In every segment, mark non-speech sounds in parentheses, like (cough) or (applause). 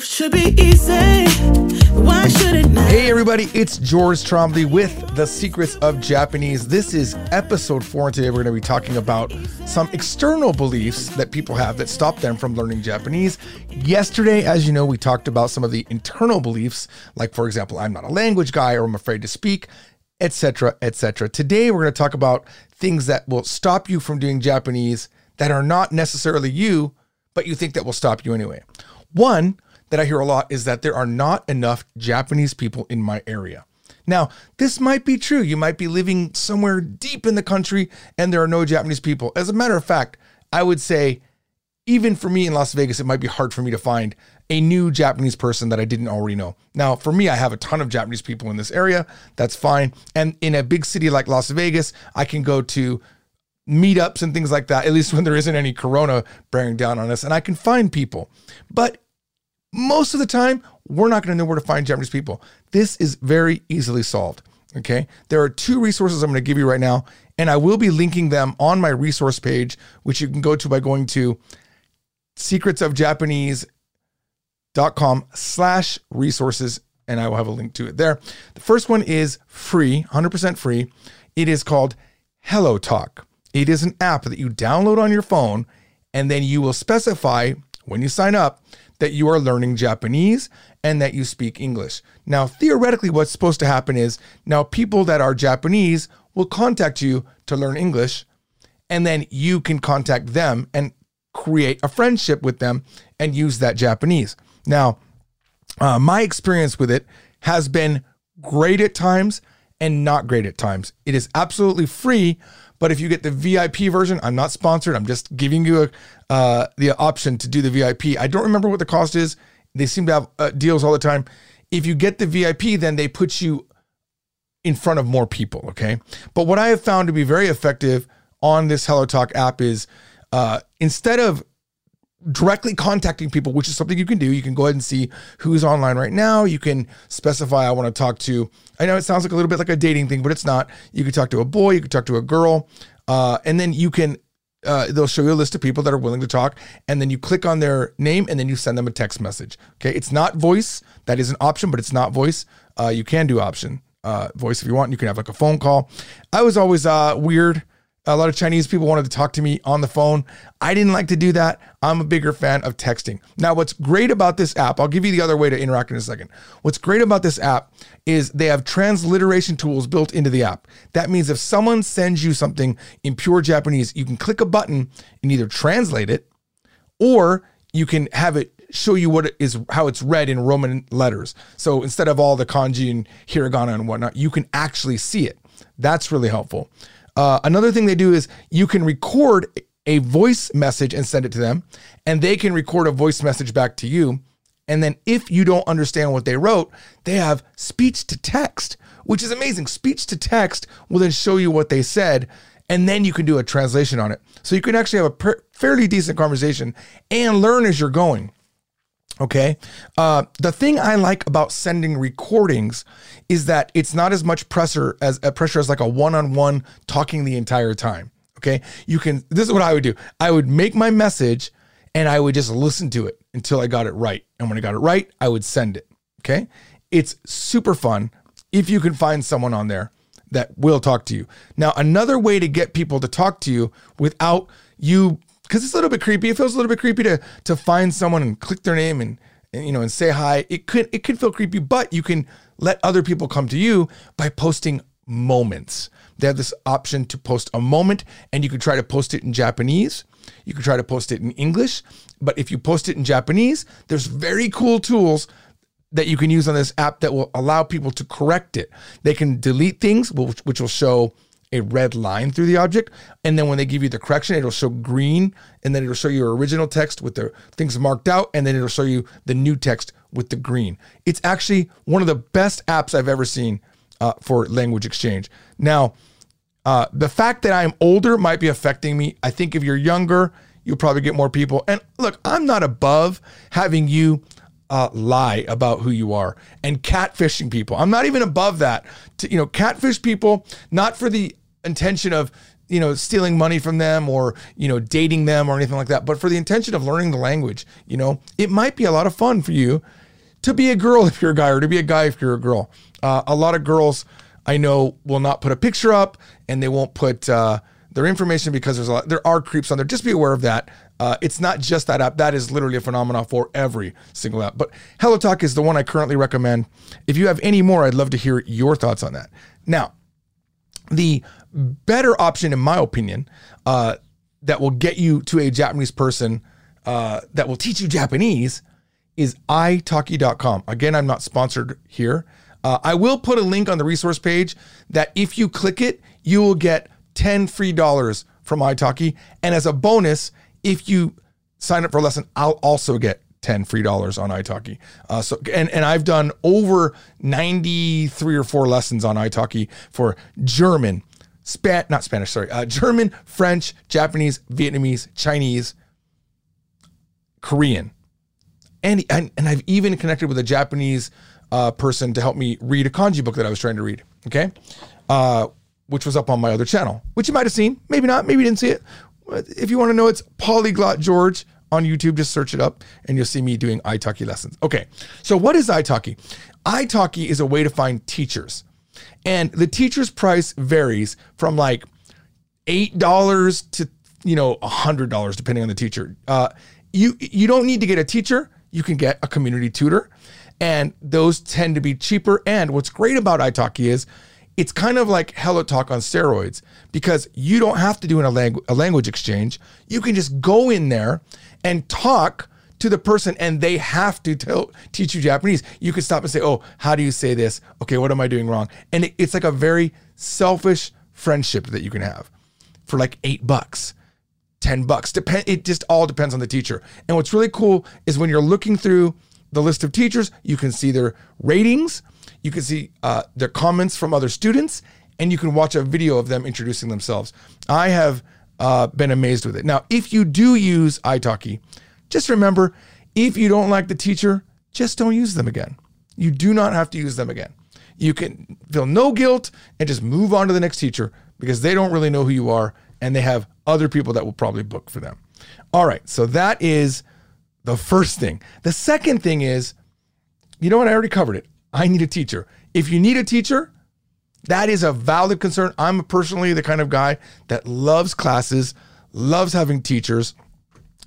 Should be easy. Why should it not? Hey everybody, it's George Trombley with The Secrets of Japanese. This is episode four, and today we're going to be talking about some external beliefs that people have that stop them from learning Japanese. Yesterday, as you know, we talked about some of the internal beliefs, like for example, I'm not a language guy or I'm afraid to speak, etc., etc. Today, we're going to talk about things that will stop you from doing Japanese that are not necessarily you, but you think that will stop you anyway. One that I hear a lot is that there are not enough Japanese people in my area. Now, this might be true. You might be living somewhere deep in the country and there are no Japanese people. As a matter of fact, I would say, even for me in Las Vegas, it might be hard for me to find a new Japanese person that I didn't already know. Now, for me, I have a ton of Japanese people in this area. That's fine. And in a big city like Las Vegas, I can go to meetups and things like that, at least when there isn't any corona bearing down on us, and I can find people. But most of the time, we're not going to know where to find Japanese people. This is very easily solved. Okay. There are two resources I'm going to give you right now, and I will be linking them on my resource page, which you can go to by going to secretsofjapanese.com slash resources, and I will have a link to it there. The first one is free, 100% free. It is called Hello Talk. It is an app that you download on your phone, and then you will specify when you sign up that you are learning Japanese and that you speak English. Now, theoretically, what's supposed to happen is now people that are Japanese will contact you to learn English, and then you can contact them and create a friendship with them and use that Japanese. Now, uh, my experience with it has been great at times and not great at times. It is absolutely free, but if you get the VIP version, I'm not sponsored. I'm just giving you a, uh, the option to do the VIP. I don't remember what the cost is. They seem to have uh, deals all the time. If you get the VIP, then they put you in front of more people. Okay. But what I have found to be very effective on this Hello Talk app is uh, instead of directly contacting people, which is something you can do. You can go ahead and see who's online right now. You can specify, I want to talk to, I know it sounds like a little bit like a dating thing, but it's not. You can talk to a boy, you can talk to a girl, uh, and then you can, uh, they'll show you a list of people that are willing to talk. And then you click on their name and then you send them a text message. Okay. It's not voice. That is an option, but it's not voice. Uh, you can do option uh, voice if you want. You can have like a phone call. I was always uh, weird a lot of Chinese people wanted to talk to me on the phone. I didn't like to do that. I'm a bigger fan of texting. Now, what's great about this app, I'll give you the other way to interact in a second. What's great about this app is they have transliteration tools built into the app. That means if someone sends you something in pure Japanese, you can click a button and either translate it or you can have it show you what it is how it's read in Roman letters. So instead of all the kanji and hiragana and whatnot, you can actually see it. That's really helpful. Uh, another thing they do is you can record a voice message and send it to them, and they can record a voice message back to you. And then if you don't understand what they wrote, they have speech to text, which is amazing. Speech to text will then show you what they said, and then you can do a translation on it. So you can actually have a per- fairly decent conversation and learn as you're going. Okay. Uh, the thing I like about sending recordings is that it's not as much pressure as a uh, pressure as like a one-on-one talking the entire time. Okay. You can, this is what I would do. I would make my message and I would just listen to it until I got it right. And when I got it right, I would send it. Okay. It's super fun if you can find someone on there that will talk to you. Now, another way to get people to talk to you without you because it's a little bit creepy. It feels a little bit creepy to to find someone and click their name and, and you know and say hi. It could it could feel creepy, but you can let other people come to you by posting moments. They have this option to post a moment, and you can try to post it in Japanese. You can try to post it in English, but if you post it in Japanese, there's very cool tools that you can use on this app that will allow people to correct it. They can delete things, which, which will show a red line through the object. And then when they give you the correction, it'll show green and then it'll show your original text with the things marked out. And then it'll show you the new text with the green. It's actually one of the best apps I've ever seen uh, for language exchange. Now, uh, the fact that I'm older might be affecting me. I think if you're younger, you'll probably get more people. And look, I'm not above having you uh, lie about who you are and catfishing people. I'm not even above that. To, you know, catfish people not for the intention of you know, stealing money from them or, you know, dating them or anything like that, but for the intention of learning the language, you know, it might be a lot of fun for you to be a girl (laughs) if you're a guy or to be a guy if you're a girl. Uh, a lot of girls I know will not put a picture up and they won't put uh, their information because there's a lot, there are creeps on there. Just be aware of that. Uh, it's not just that app. That is literally a phenomenon for every single app. But HelloTalk is the one I currently recommend. If you have any more, I'd love to hear your thoughts on that. Now, the better option, in my opinion, uh, that will get you to a Japanese person uh, that will teach you Japanese is italki.com. Again, I'm not sponsored here. Uh, I will put a link on the resource page that if you click it, you will get 10 free dollars from italki. And as a bonus, if you sign up for a lesson, I'll also get 10 free dollars on italki. Uh, so and and I've done over 93 or 4 lessons on italki for German, Span not Spanish, sorry, uh, German, French, Japanese, Vietnamese, Chinese, Korean. And, and and I've even connected with a Japanese uh, person to help me read a kanji book that I was trying to read. Okay, uh, which was up on my other channel, which you might have seen, maybe not, maybe you didn't see it. If you want to know, it's Polyglot George on YouTube. Just search it up, and you'll see me doing italki lessons. Okay, so what is italki? italki is a way to find teachers, and the teacher's price varies from like eight dollars to you know a hundred dollars depending on the teacher. Uh, you you don't need to get a teacher. You can get a community tutor and those tend to be cheaper. And what's great about italki is it's kind of like HelloTalk on steroids because you don't have to do a, langu- a language exchange. You can just go in there and talk to the person and they have to tell, teach you Japanese. You can stop and say, Oh, how do you say this? Okay, what am I doing wrong? And it, it's like a very selfish friendship that you can have for like eight bucks. 10 bucks. Depend it just all depends on the teacher. And what's really cool is when you're looking through the list of teachers, you can see their ratings, you can see uh, their comments from other students, and you can watch a video of them introducing themselves. I have uh, been amazed with it. Now, if you do use italki, just remember if you don't like the teacher, just don't use them again. You do not have to use them again. You can feel no guilt and just move on to the next teacher because they don't really know who you are and they have other people that will probably book for them. All right, so that is the first thing. The second thing is, you know what? I already covered it. I need a teacher. If you need a teacher, that is a valid concern. I'm personally the kind of guy that loves classes, loves having teachers.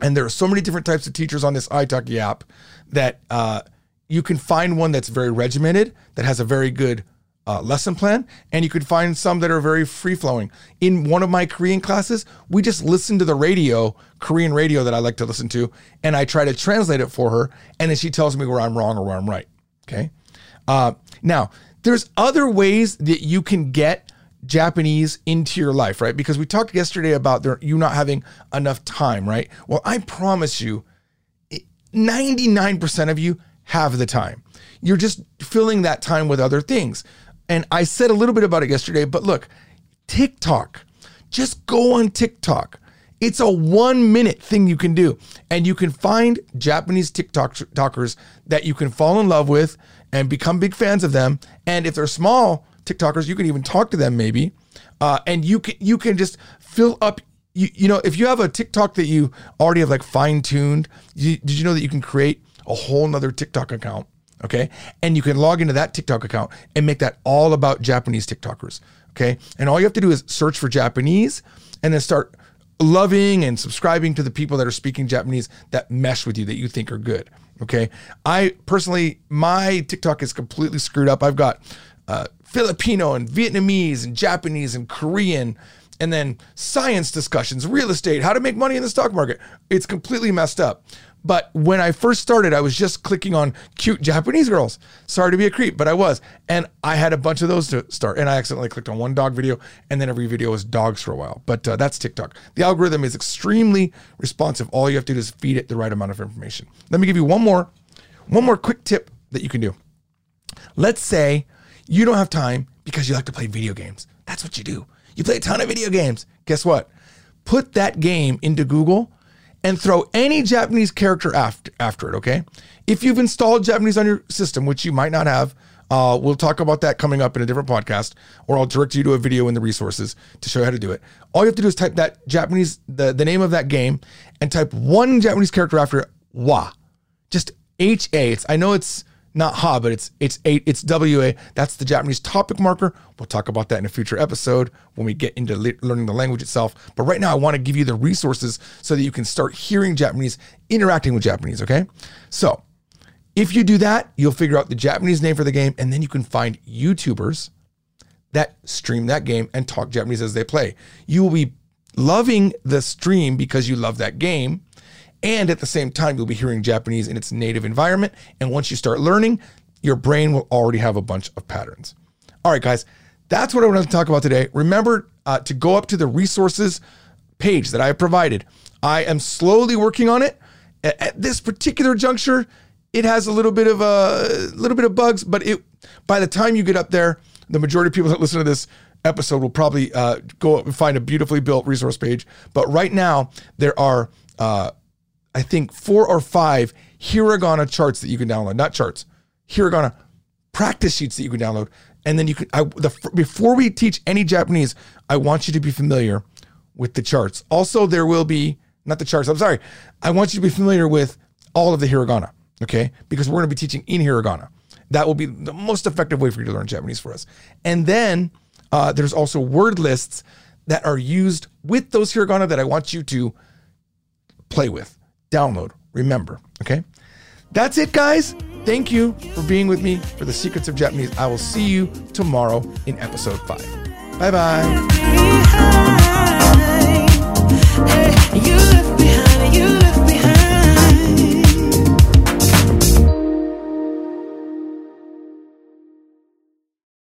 And there are so many different types of teachers on this italki app that uh, you can find one that's very regimented, that has a very good uh, lesson plan, and you could find some that are very free flowing. In one of my Korean classes, we just listen to the radio, Korean radio that I like to listen to, and I try to translate it for her, and then she tells me where I'm wrong or where I'm right. Okay. Uh, now, there's other ways that you can get Japanese into your life, right? Because we talked yesterday about there, you not having enough time, right? Well, I promise you, 99% of you have the time. You're just filling that time with other things. And I said a little bit about it yesterday, but look, TikTok, just go on TikTok. It's a one minute thing you can do. And you can find Japanese TikTokers that you can fall in love with and become big fans of them. And if they're small TikTokers, you can even talk to them maybe. Uh, and you can you can just fill up you, you know if you have a TikTok that you already have like fine tuned, did you know that you can create a whole nother TikTok account Okay. And you can log into that TikTok account and make that all about Japanese TikTokers. Okay. And all you have to do is search for Japanese and then start loving and subscribing to the people that are speaking Japanese that mesh with you that you think are good. Okay. I personally, my TikTok is completely screwed up. I've got uh, Filipino and Vietnamese and Japanese and Korean and then science discussions, real estate, how to make money in the stock market. It's completely messed up. But when I first started, I was just clicking on cute Japanese girls. Sorry to be a creep, but I was. And I had a bunch of those to start. And I accidentally clicked on one dog video, and then every video was dogs for a while. But uh, that's TikTok. The algorithm is extremely responsive. All you have to do is feed it the right amount of information. Let me give you one more, one more quick tip that you can do. Let's say you don't have time because you like to play video games. That's what you do. You play a ton of video games. Guess what? Put that game into Google and throw any Japanese character after, after it, okay? If you've installed Japanese on your system, which you might not have, Uh, we'll talk about that coming up in a different podcast, or I'll direct you to a video in the resources to show you how to do it. All you have to do is type that Japanese, the, the name of that game, and type one Japanese character after it, wa. Just H A. It's I know it's not ha, but it's it's eight, it's W A. That's the Japanese topic marker. We'll talk about that in a future episode when we get into le- learning the language itself. But right now, I want to give you the resources so that you can start hearing Japanese, interacting with Japanese. Okay, so if you do that, you'll figure out the Japanese name for the game, and then you can find YouTubers that stream that game and talk Japanese as they play. You will be loving the stream because you love that game. And at the same time, you'll be hearing Japanese in its native environment. And once you start learning, your brain will already have a bunch of patterns. All right, guys, that's what I want to talk about today. Remember uh, to go up to the resources page that I provided. I am slowly working on it. At, at this particular juncture, it has a little bit of a little bit of bugs, but it by the time you get up there, the majority of people that listen to this episode will probably uh, go up and find a beautifully built resource page. But right now, there are uh, I think four or five hiragana charts that you can download, not charts, hiragana practice sheets that you can download. And then you can, I, the, before we teach any Japanese, I want you to be familiar with the charts. Also, there will be, not the charts, I'm sorry, I want you to be familiar with all of the hiragana, okay? Because we're gonna be teaching in hiragana. That will be the most effective way for you to learn Japanese for us. And then uh, there's also word lists that are used with those hiragana that I want you to play with download, remember. Okay. That's it, guys. Thank you for being with me for the secrets of Japanese. I will see you tomorrow in episode five. Bye bye.